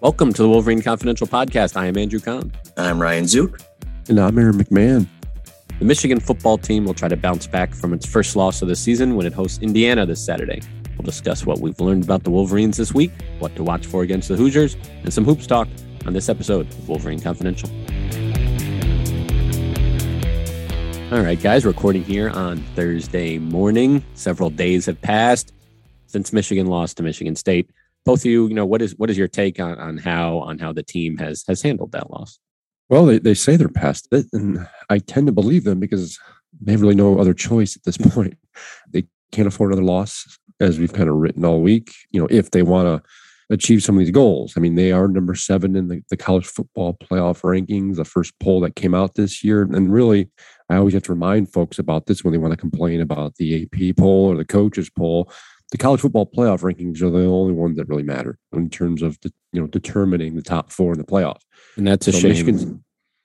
Welcome to the Wolverine Confidential Podcast. I am Andrew Kahn. I'm Ryan Zook. And I'm Aaron McMann. The Michigan football team will try to bounce back from its first loss of the season when it hosts Indiana this Saturday. We'll discuss what we've learned about the Wolverines this week, what to watch for against the Hoosiers, and some hoops talk on this episode of Wolverine Confidential. All right, guys, recording here on Thursday morning. Several days have passed since Michigan lost to Michigan State. Both of you, you know, what is what is your take on, on how on how the team has has handled that loss? Well, they, they say they're past it, and I tend to believe them because they have really no other choice at this point. They can't afford another loss, as we've kind of written all week. You know, if they want to achieve some of these goals. I mean, they are number seven in the, the college football playoff rankings, the first poll that came out this year. And really, I always have to remind folks about this when they want to complain about the AP poll or the coaches poll. The college football playoff rankings are the only ones that really matter in terms of the, you know determining the top four in the playoff. And that's a so shame. Michigan's,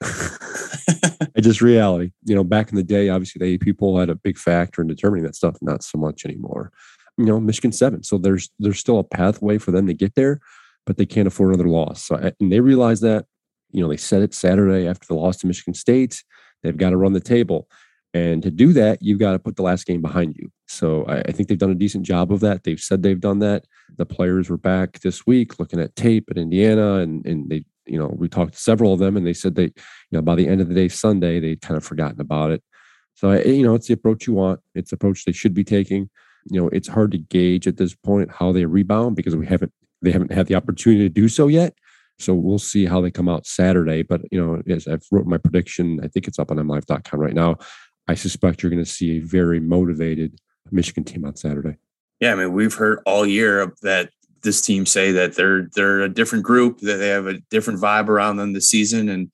it's just reality. You know, back in the day, obviously the AP poll had a big factor in determining that stuff. Not so much anymore. You know, Michigan seven. So there's there's still a pathway for them to get there, but they can't afford another loss. So and they realize that. You know, they said it Saturday after the loss to Michigan State They've got to run the table. And to do that, you've got to put the last game behind you. So I, I, think they've done a decent job of that. They've said they've done that. The players were back this week looking at tape at Indiana, and and they, you know, we talked to several of them, and they said they, you know, by the end of the day Sunday, they kind of forgotten about it. So I, you know, it's the approach you want. It's the approach they should be taking. You know, it's hard to gauge at this point how they rebound because we haven't they haven't had the opportunity to do so yet. So we'll see how they come out Saturday. But you know, as I've wrote my prediction, I think it's up on mlive.com right now. I suspect you're going to see a very motivated Michigan team on Saturday. Yeah, I mean, we've heard all year that this team say that they're they're a different group, that they have a different vibe around them this season, and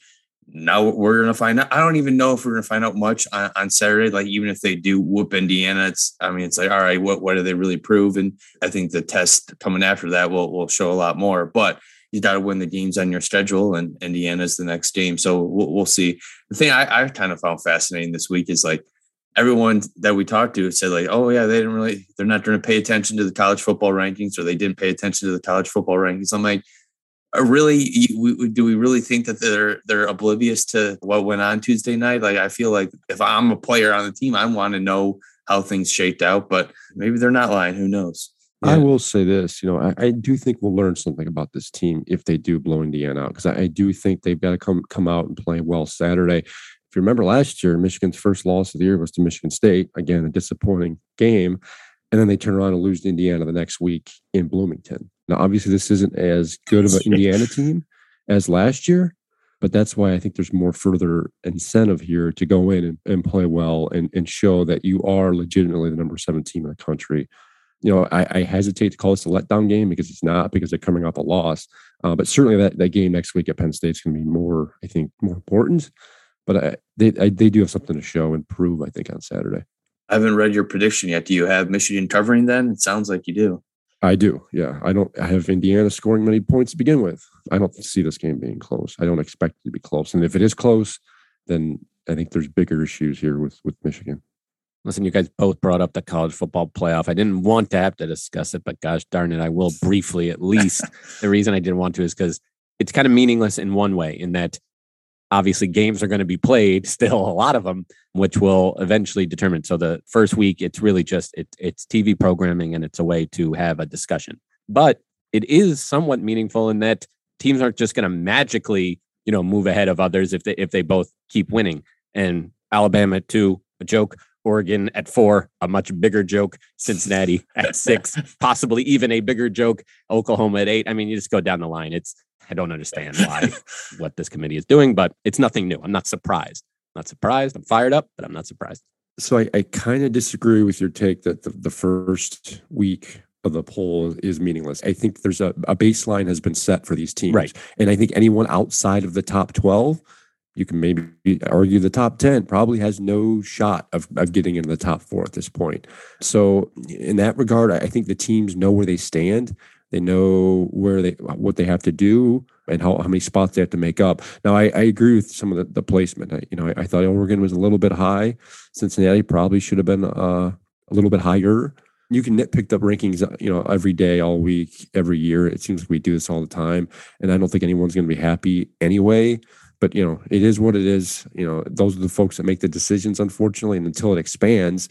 now we're going to find out. I don't even know if we're going to find out much on, on, Saturday. Like even if they do whoop Indiana, it's I mean, it's like all right, what what do they really prove? And I think the test coming after that will will show a lot more. But you got to win the games on your schedule, and Indiana's the next game. So we'll, we'll see. The thing I, I kind of found fascinating this week is like everyone that we talked to said like, oh yeah, they didn't really, they're not going to pay attention to the college football rankings, or they didn't pay attention to the college football rankings. I'm like, really, do we really think that they're they're oblivious to what went on Tuesday night? Like, I feel like if I'm a player on the team, I want to know how things shaped out, but maybe they're not lying. Who knows? Yeah. I will say this, you know, I, I, do think we'll learn something about this team if they do blow Indiana out because I, I, do think they've got to come come out and play well Saturday. If you remember last year, Michigan's first loss of the year was to Michigan State. Again, a disappointing game, and then they turn around and lose to Indiana the next week in Bloomington. Now, obviously, this isn't as good of an Indiana team as last year, but that's why I think there's more further incentive here to go in and, and play well and, and show that you are legitimately the number seven team in the country you know, I, I, hesitate to call this a letdown game because it's not because they're coming off a loss. Uh, but certainly that, that game next week at Penn State is going to be more, I think, more important. But I, they I, they do have something to show and prove, I think, on Saturday. I haven't read your prediction yet. Do you have Michigan covering then? It sounds like you do. I do. Yeah. I don't I have Indiana scoring many points to begin with. I don't see this game being close. I don't expect it to be close. And if it is close, then I think there's bigger issues here with with Michigan. Listen, you guys both brought up the college football playoff. I didn't want to have to discuss it, but gosh darn it, I will briefly at least. the reason I didn't want to is because it's kind of meaningless in one way, in that obviously games are going to be played, still a lot of them, which will eventually determine. So the first week, it's really just it, it's TV programming and it's a way to have a discussion. But it is somewhat meaningful in that teams aren't just going to magically, you know, move ahead of others if they if they both keep winning. And Alabama at two, a joke. Oregon at four, a much bigger joke. Cincinnati at six, possibly even a bigger joke. Oklahoma at eight. I mean, you just go down the line. It's I don't understand why what this committee is doing, but it's nothing new. I'm not surprised. I'm not surprised. I'm fired up, but I'm not surprised. So I, I kind of disagree with your take that the, the first week of the poll is meaningless. I think there's a, a baseline has been set for these teams. Right. And I think anyone outside of the top 12, you can maybe argue the top 10 probably has no shot of, of getting into the top four at this point. So in that regard, I think the teams know where they stand. They know where they what they have to do and how, how many spots they have to make up. Now, I, I agree with some of the, the placement. I, you know, I, I, thought Oregon was a little bit high. Cincinnati probably should have been uh, a little bit higher. You can nitpick the rankings, uh, you know, every day, all week, every year. It seems like we do this all the time, and I don't think anyone's going to be happy anyway. But you know, it is what it is. You know, those are the folks that make the decisions, unfortunately. And until it expands,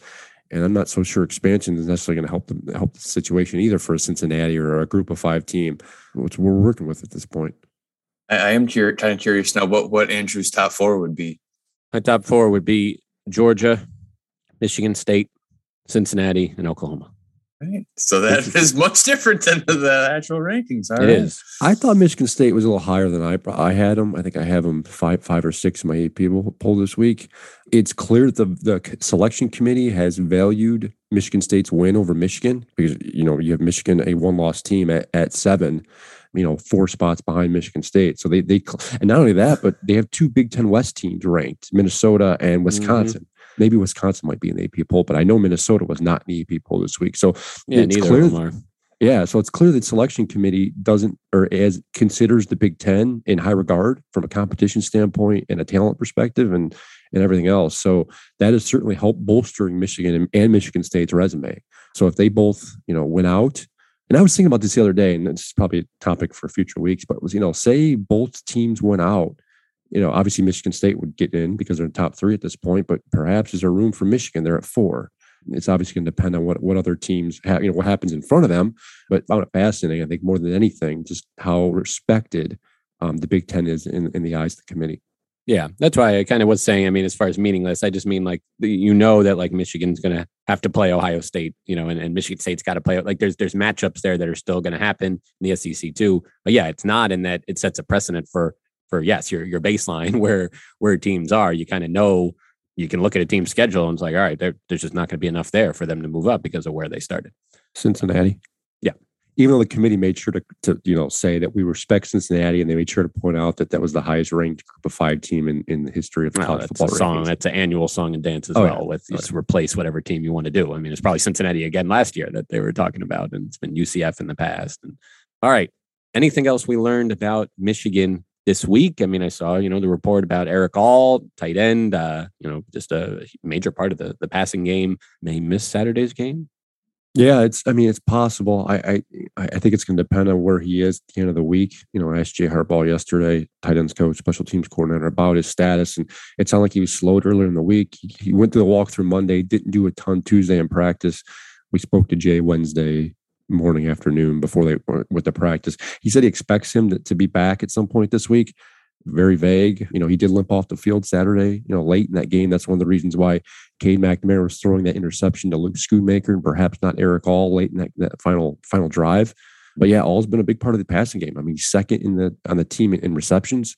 and I'm not so sure expansion is necessarily going to help them help the situation either for a Cincinnati or a Group of Five team, which we're working with at this point. I, I am cur- kind of curious now what what Andrew's top four would be. My top four would be Georgia, Michigan State, Cincinnati, and Oklahoma. Right. So that is much different than the actual rankings. All it right. is. I thought Michigan State was a little higher than I I had them. I think I have them five five or six in my eight people poll this week. It's clear that the the selection committee has valued Michigan State's win over Michigan because you know you have Michigan a one loss team at, at seven you know, four spots behind Michigan State. So they they and not only that, but they have two Big Ten West teams ranked, Minnesota and mm-hmm. Wisconsin. Mm-hmm. Maybe Wisconsin might be in the AP poll, but I know Minnesota was not in the AP poll this week. So yeah, it's clear. Yeah, so it's clear that selection committee doesn't or as considers the Big Ten in high regard from a competition standpoint and a talent perspective and and everything else. So that has certainly helped bolstering Michigan and, and Michigan State's resume. So if they both, you know, went out and I was thinking about this the other day, and it's probably a topic for future weeks, but was, you know, say both teams went out, you know, obviously Michigan State would get in because they're in the top three at this point, but perhaps is there room for Michigan? They're at four. It's obviously going to depend on what, what other teams have, you know, what happens in front of them. But I found it fascinating, I think, more than anything, just how respected um, the Big Ten is in, in the eyes of the committee. Yeah, that's why I kind of was saying. I mean, as far as meaningless, I just mean like you know that like Michigan's going to have to play Ohio State, you know, and, and Michigan State's got to play. Like there's there's matchups there that are still going to happen in the SEC too. But yeah, it's not in that it sets a precedent for for yes your your baseline where where teams are. You kind of know you can look at a team's schedule and it's like all right, there's just not going to be enough there for them to move up because of where they started. Cincinnati Yeah. even though the committee made sure to, to you know say that we respect Cincinnati and they made sure to point out that that was the highest ranked group of five team in, in the history of college that's football. A song that's an annual song and dance as oh, well. Oh, yeah. With just replace whatever team you want to do. I mean, it's probably Cincinnati again last year that they were talking about, and it's been UCF in the past. And all right, anything else we learned about Michigan this week? I mean, I saw you know the report about Erick All, tight end. Uh, you know, just a major part of the the passing game. May miss Saturday's game. Yeah, it's. I mean, it's possible. I I I think it's going to depend on where he is at the end of the week. You know, I asked Jay Harbaugh yesterday, tight ends coach, special teams coordinator, about his status, and it sounded like he was slowed earlier in the week. He, he went through the walkthrough Monday, didn't do a ton Tuesday in practice. We spoke to Jay Wednesday morning, afternoon before they with the practice. He said he expects him to, to be back at some point this week very vague. You know, he did limp off the field Saturday, you know, late in that game. That's one of the reasons why Cade McNamara was throwing that interception to Luke Schoonmaker and perhaps not Erick All late in that, that final final drive. But yeah, All's been a big part of the passing game. I mean, second in the on the team in receptions.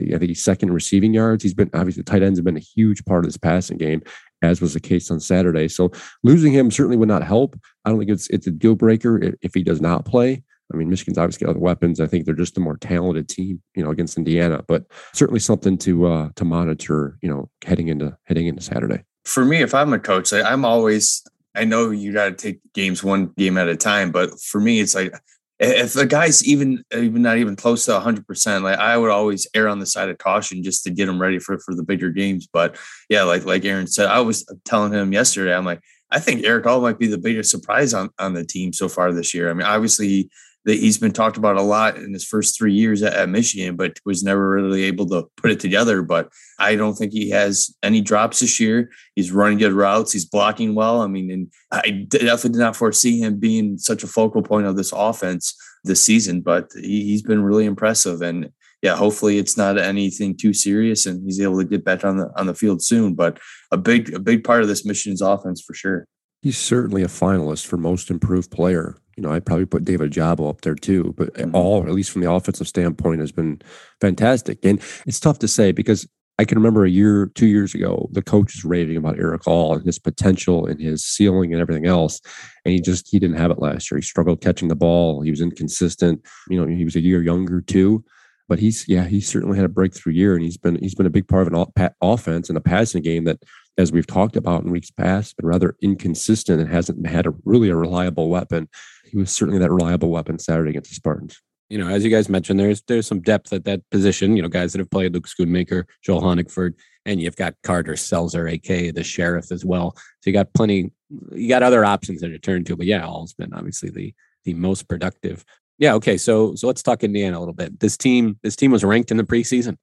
I think he's second in receiving yards. He's been obviously tight ends have been a huge part of this passing game, as was the case on Saturday. So losing him certainly would not help. I don't think it's it's a deal breaker if he does not play. I mean, Michigan's obviously got other weapons. I think they're just a more talented team, you know, against Indiana. But certainly something to uh, to monitor, you know, heading into heading into Saturday. For me, if I'm a coach, I, I'm always I know you got to take games one game at a time, but for me, it's like if the guy's even even not even close to 100 percent like i would always err on the side of caution just to get him ready for for the bigger games. But yeah like like aaron said i was telling him yesterday i'm like i think eric all might be the biggest surprise on on the team so far this year. I mean obviously that he's been talked about a lot in his first three years at, at, Michigan, but was never really able to put it together. But I don't think he has any drops this year. He's running good routes. He's blocking well. I mean, and I definitely did not foresee him being such a focal point of this offense this season, but he, he's been really impressive. And yeah, hopefully it's not anything too serious and he's able to get back on the on the field soon. But a big a big part of this Michigan's offense for sure. He's certainly a finalist for most improved player. You know, I'd probably put David Ojabo up there too, but mm-hmm. all, at least from the offensive standpoint, has been fantastic. And it's tough to say because I can remember a year, two years ago, the coach was raving about Erick All and his potential and his ceiling and everything else. And he just he didn't have it last year. He struggled catching the ball. He was inconsistent. You know, he was a year younger too. But he's yeah, he certainly had a breakthrough year, and he's been he's been a big part of an offense and a passing game that, as we've talked about in weeks past, been rather inconsistent and hasn't had a really a reliable weapon. He was certainly that reliable weapon Saturday against the Spartans you know, as you guys mentioned, there's there's some depth at that position. You know, guys that have played Luke Schoonmaker, Joel Honigford, and you've got Carter Selzer, aka the sheriff, as well. So you got plenty. You got other options that to turn to, but yeah, All's been obviously the the most productive. Yeah. Okay. So so let's talk Indiana a little bit. This team this team was ranked in the preseason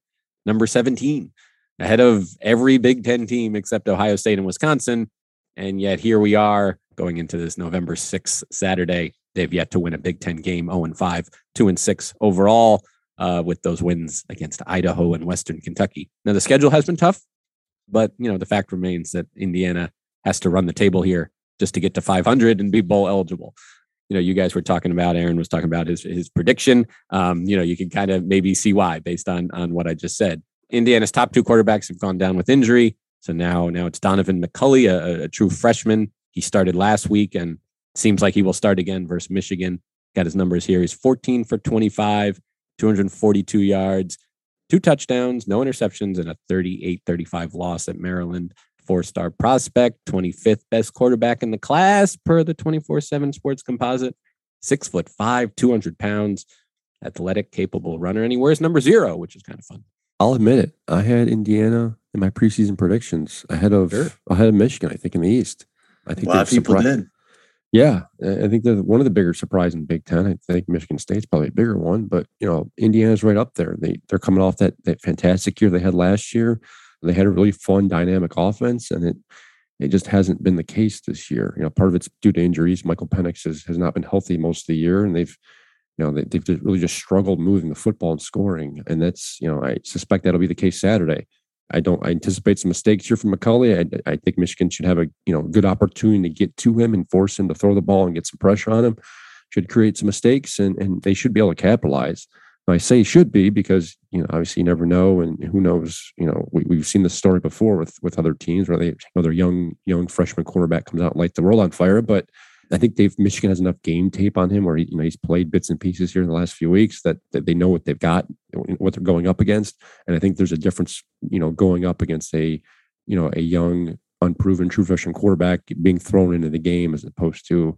number 17 ahead of every Big Ten team except Ohio State and Wisconsin, and yet here we are going into this November 6th Saturday They've yet to win a Big Ten game, 0 and 5, 2 and 6 overall, uh, with those wins against Idaho and Western Kentucky. Now, the schedule has been tough, but you know the fact remains that Indiana has to run the table here just to get to 500 and be bowl eligible. You know, you guys were talking about Aaron was talking about his his prediction. Um, you know, you can kind of maybe see why based on on what I just said. Indiana's top two quarterbacks have gone down with injury, so now now it's Donaven McCulley, a, a true freshman. He started last week and Seems like he will start again versus Michigan. Got his numbers here. He's 14 for 25, 242 yards, two touchdowns, no interceptions, and a 38 35 loss at Maryland. Four star prospect, 25th best quarterback in the class per the 24 7 sports composite. Six foot five, 200 pounds, athletic, capable runner. And he wears number zero, which is kind of fun. I'll admit it. I had Indiana in my preseason predictions ahead of sure. ahead of Michigan. I think in the East. I think a lot of people did. Yeah, I think that one of the bigger surprise in Big Ten. I think Michigan State's probably a bigger one, but you know Indiana's right up there. They they're coming off that that fantastic year they had last year. They had a really fun, dynamic offense, and it it just hasn't been the case this year. You know, part of it's due to injuries. Michael Penix has, has not been healthy most of the year, and they've know they, they've really just struggled moving the football and scoring. And that's you know I suspect that'll be the case Saturday. I don't. I anticipate some mistakes here from McCulley. I, I, think Michigan should have a you know good opportunity to get to him and force him to throw the ball and get some pressure on him. Should create some mistakes and and they should be able to capitalize. I say should be because you know obviously you never know and who knows you know we, we've seen this story before with with other teams where they you know their young young freshman quarterback comes out and light the world on fire but I think they've Michigan has enough game tape on him where he, you know he's played bits and pieces here in the last few weeks that, that they know what they've got, what they're going up against, and I think there's a difference, you know, going up against a, you know, a young, unproven true freshman quarterback being thrown into the game as opposed to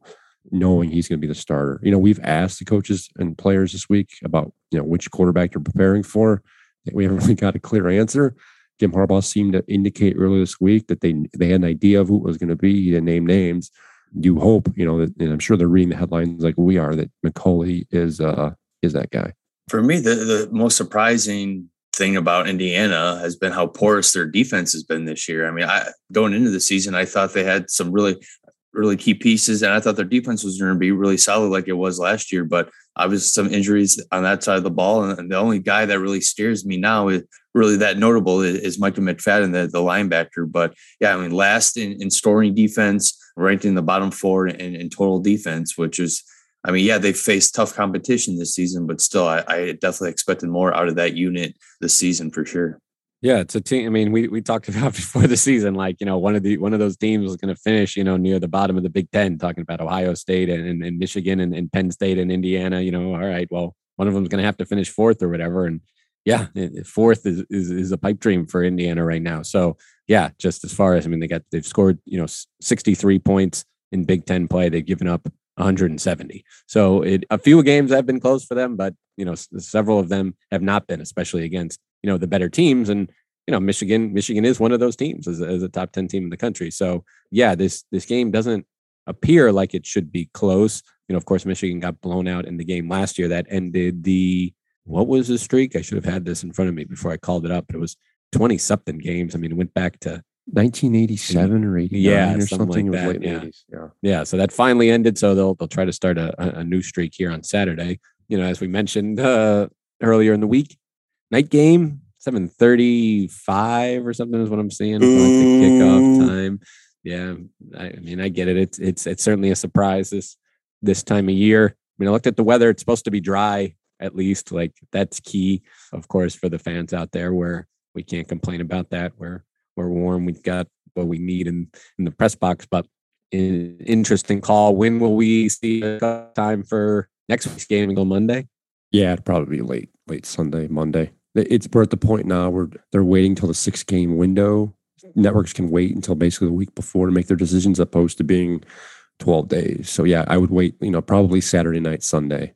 knowing he's going to be the starter. You know, we've asked the coaches and players this week about you know which quarterback they're preparing for. We haven't really got a clear answer. Jim Harbaugh seemed to indicate earlier this week that they they had an idea of who it was going to be. He didn't name names you hope, you know, that, and I'm sure they're reading the headlines like we are that McCulley is uh is that guy. For me, the the most surprising thing about Indiana has been how porous their defense has been this year. I mean, I going into the season, I thought they had some really really key pieces, and I thought their defense was going to be really solid like it was last year. But obviously, some injuries on that side of the ball, and the only guy that really steers me now is really that notable is, Michael McFadden, the, the linebacker. But yeah, I mean, last in, in scoring defense, ranked in the bottom four in, in total defense, which is, I mean, yeah, they faced tough competition this season, but still, I, I definitely expected more out of that unit this season for sure. Yeah, it's a team. I mean, we we talked about before the season, like you know, one of the one of those teams was going to finish, you know, near the bottom of the Big Ten. Talking about Ohio State and, and, and Michigan and, and Penn State and Indiana. You know, all right, well, one of them's going to have to finish fourth or whatever. And yeah, fourth is, is is a pipe dream for Indiana right now. So yeah, just as far as I mean, they got they've scored you know 63 points in Big Ten play. They've given up 170. So it, a few games have been close for them, but you know several of them have not been, especially against you know the better teams. And you know Michigan, Michigan is one of those teams as, as a top 10 team in the country. So yeah, this this game doesn't appear like it should be close. You know, of course, Michigan got blown out in the game last year that ended the what was the streak? I should have had this in front of me before I called it up. But it was 20 something games. I mean, it went back to 1987 or 89 yeah, or something, like that. Yeah. yeah. Yeah. So that finally ended. So they'll they'll try to start a, a new streak here on Saturday. you know, as we mentioned uh, earlier in the week, night game, 735 or something is what I'm seeing. Mm. Kickoff time. Yeah. I, I mean, I get it. It's, it's, it's certainly a surprise this, this time of year. I mean, I looked at the weather. It's supposed to be dry at least. Like that's key, of course, for the fans out there where we can't complain about that. We're, we're warm. We've got what we need in, in the press box, but in, interesting call. When will we see time for next week's game on Monday? Yeah, it'd probably be late, late Sunday, Monday. It's we're at the point now where they're waiting till the six game window. Networks can wait until basically the week before to make their decisions, opposed to being 12 days. So yeah, I would wait, you know, probably Saturday night, Sunday.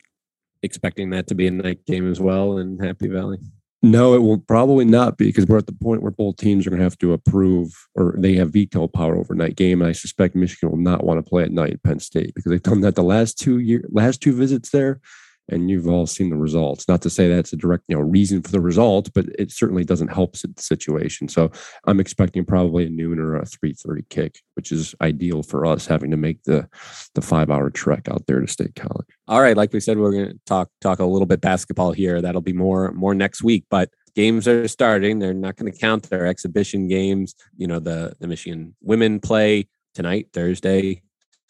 Expecting that to be a night game as well in Happy Valley. No, it will probably not be because we're at the point where both teams are going to have to approve or they have veto power over night game. And I suspect Michigan will not want to play at night Penn State because they've done that the last two year last two visits there and you've all seen the results. Not to say that's a direct, you know, reason for the result, but it certainly doesn't help the situation. So I'm expecting probably a noon or a 3:30 kick, which is ideal for us having to make the the five hour trek out there to State College. All right, like we said, we're going to talk talk a little bit basketball here. That'll be more more next week, but games are starting. They're not going to count their exhibition games. You know, the the Michigan women play tonight, Thursday,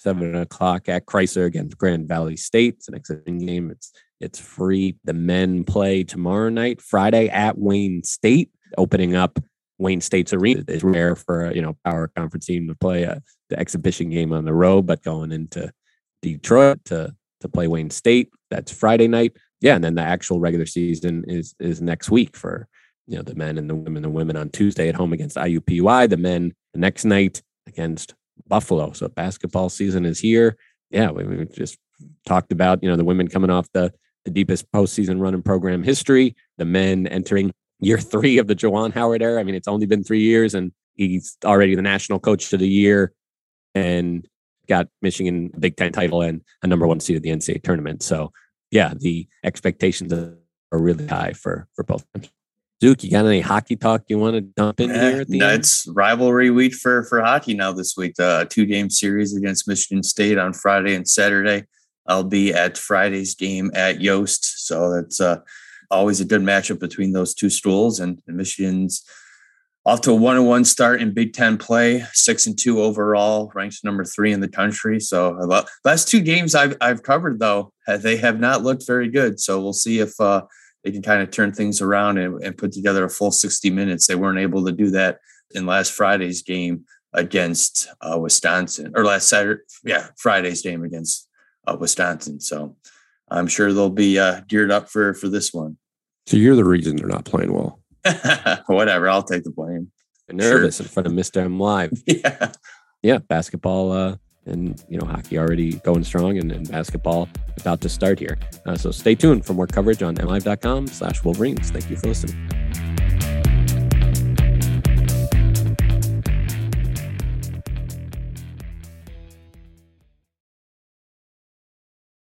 seven o'clock at Chrysler against Grand Valley State. It's an exciting game. It's it's free. The men play tomorrow night, Friday at Wayne State, opening up Wayne State's arena. It's rare for a you know power conference team to play a, the exhibition game on the road, but going into Detroit to to play Wayne State, that's Friday night. Yeah, and then the actual regular season is is next week for you know the men and the women. The women on Tuesday at home against IUPUI. The men the next night against Buffalo. So basketball season is here. Yeah, we, we just talked about you know the women coming off the the deepest postseason run in program history. The men entering year three of the Juwan Howard era. I mean, it's only been three years, and he's already the national coach of the year, and got Michigan Big Ten title and a number one seed at the NCAA tournament. So, yeah, the expectations are really high for for both teams. Duke, you got any hockey talk you want to dump in here at the end? It's rivalry week for for hockey now this week. The two game series against Michigan State on Friday and Saturday. I'll be at Friday's game at Yost, so that's uh, always a good matchup between those two schools. And, and Michigan's off to a one and one start in Big Ten play, six and two overall, ranked number three in the country. So last two games I've I've covered though, they have not looked very good. So we'll see if. Uh, they can kind of turn things around and, and put together a full 60 minutes. They weren't able to do that in last Friday's game against uh, Wisconsin or last Saturday. Yeah, Friday's game against uh, Wisconsin. So I'm sure they'll be uh, geared up for for this one. So you're the reason they're not playing well. Whatever, I'll take the blame. nervous sure. in front of Mr. M Live. yeah, yeah. Basketball uh, and you know hockey already going strong and, and basketball about to start here. Uh, so stay tuned for more coverage on mlive.com slash wolverines. Thank you for listening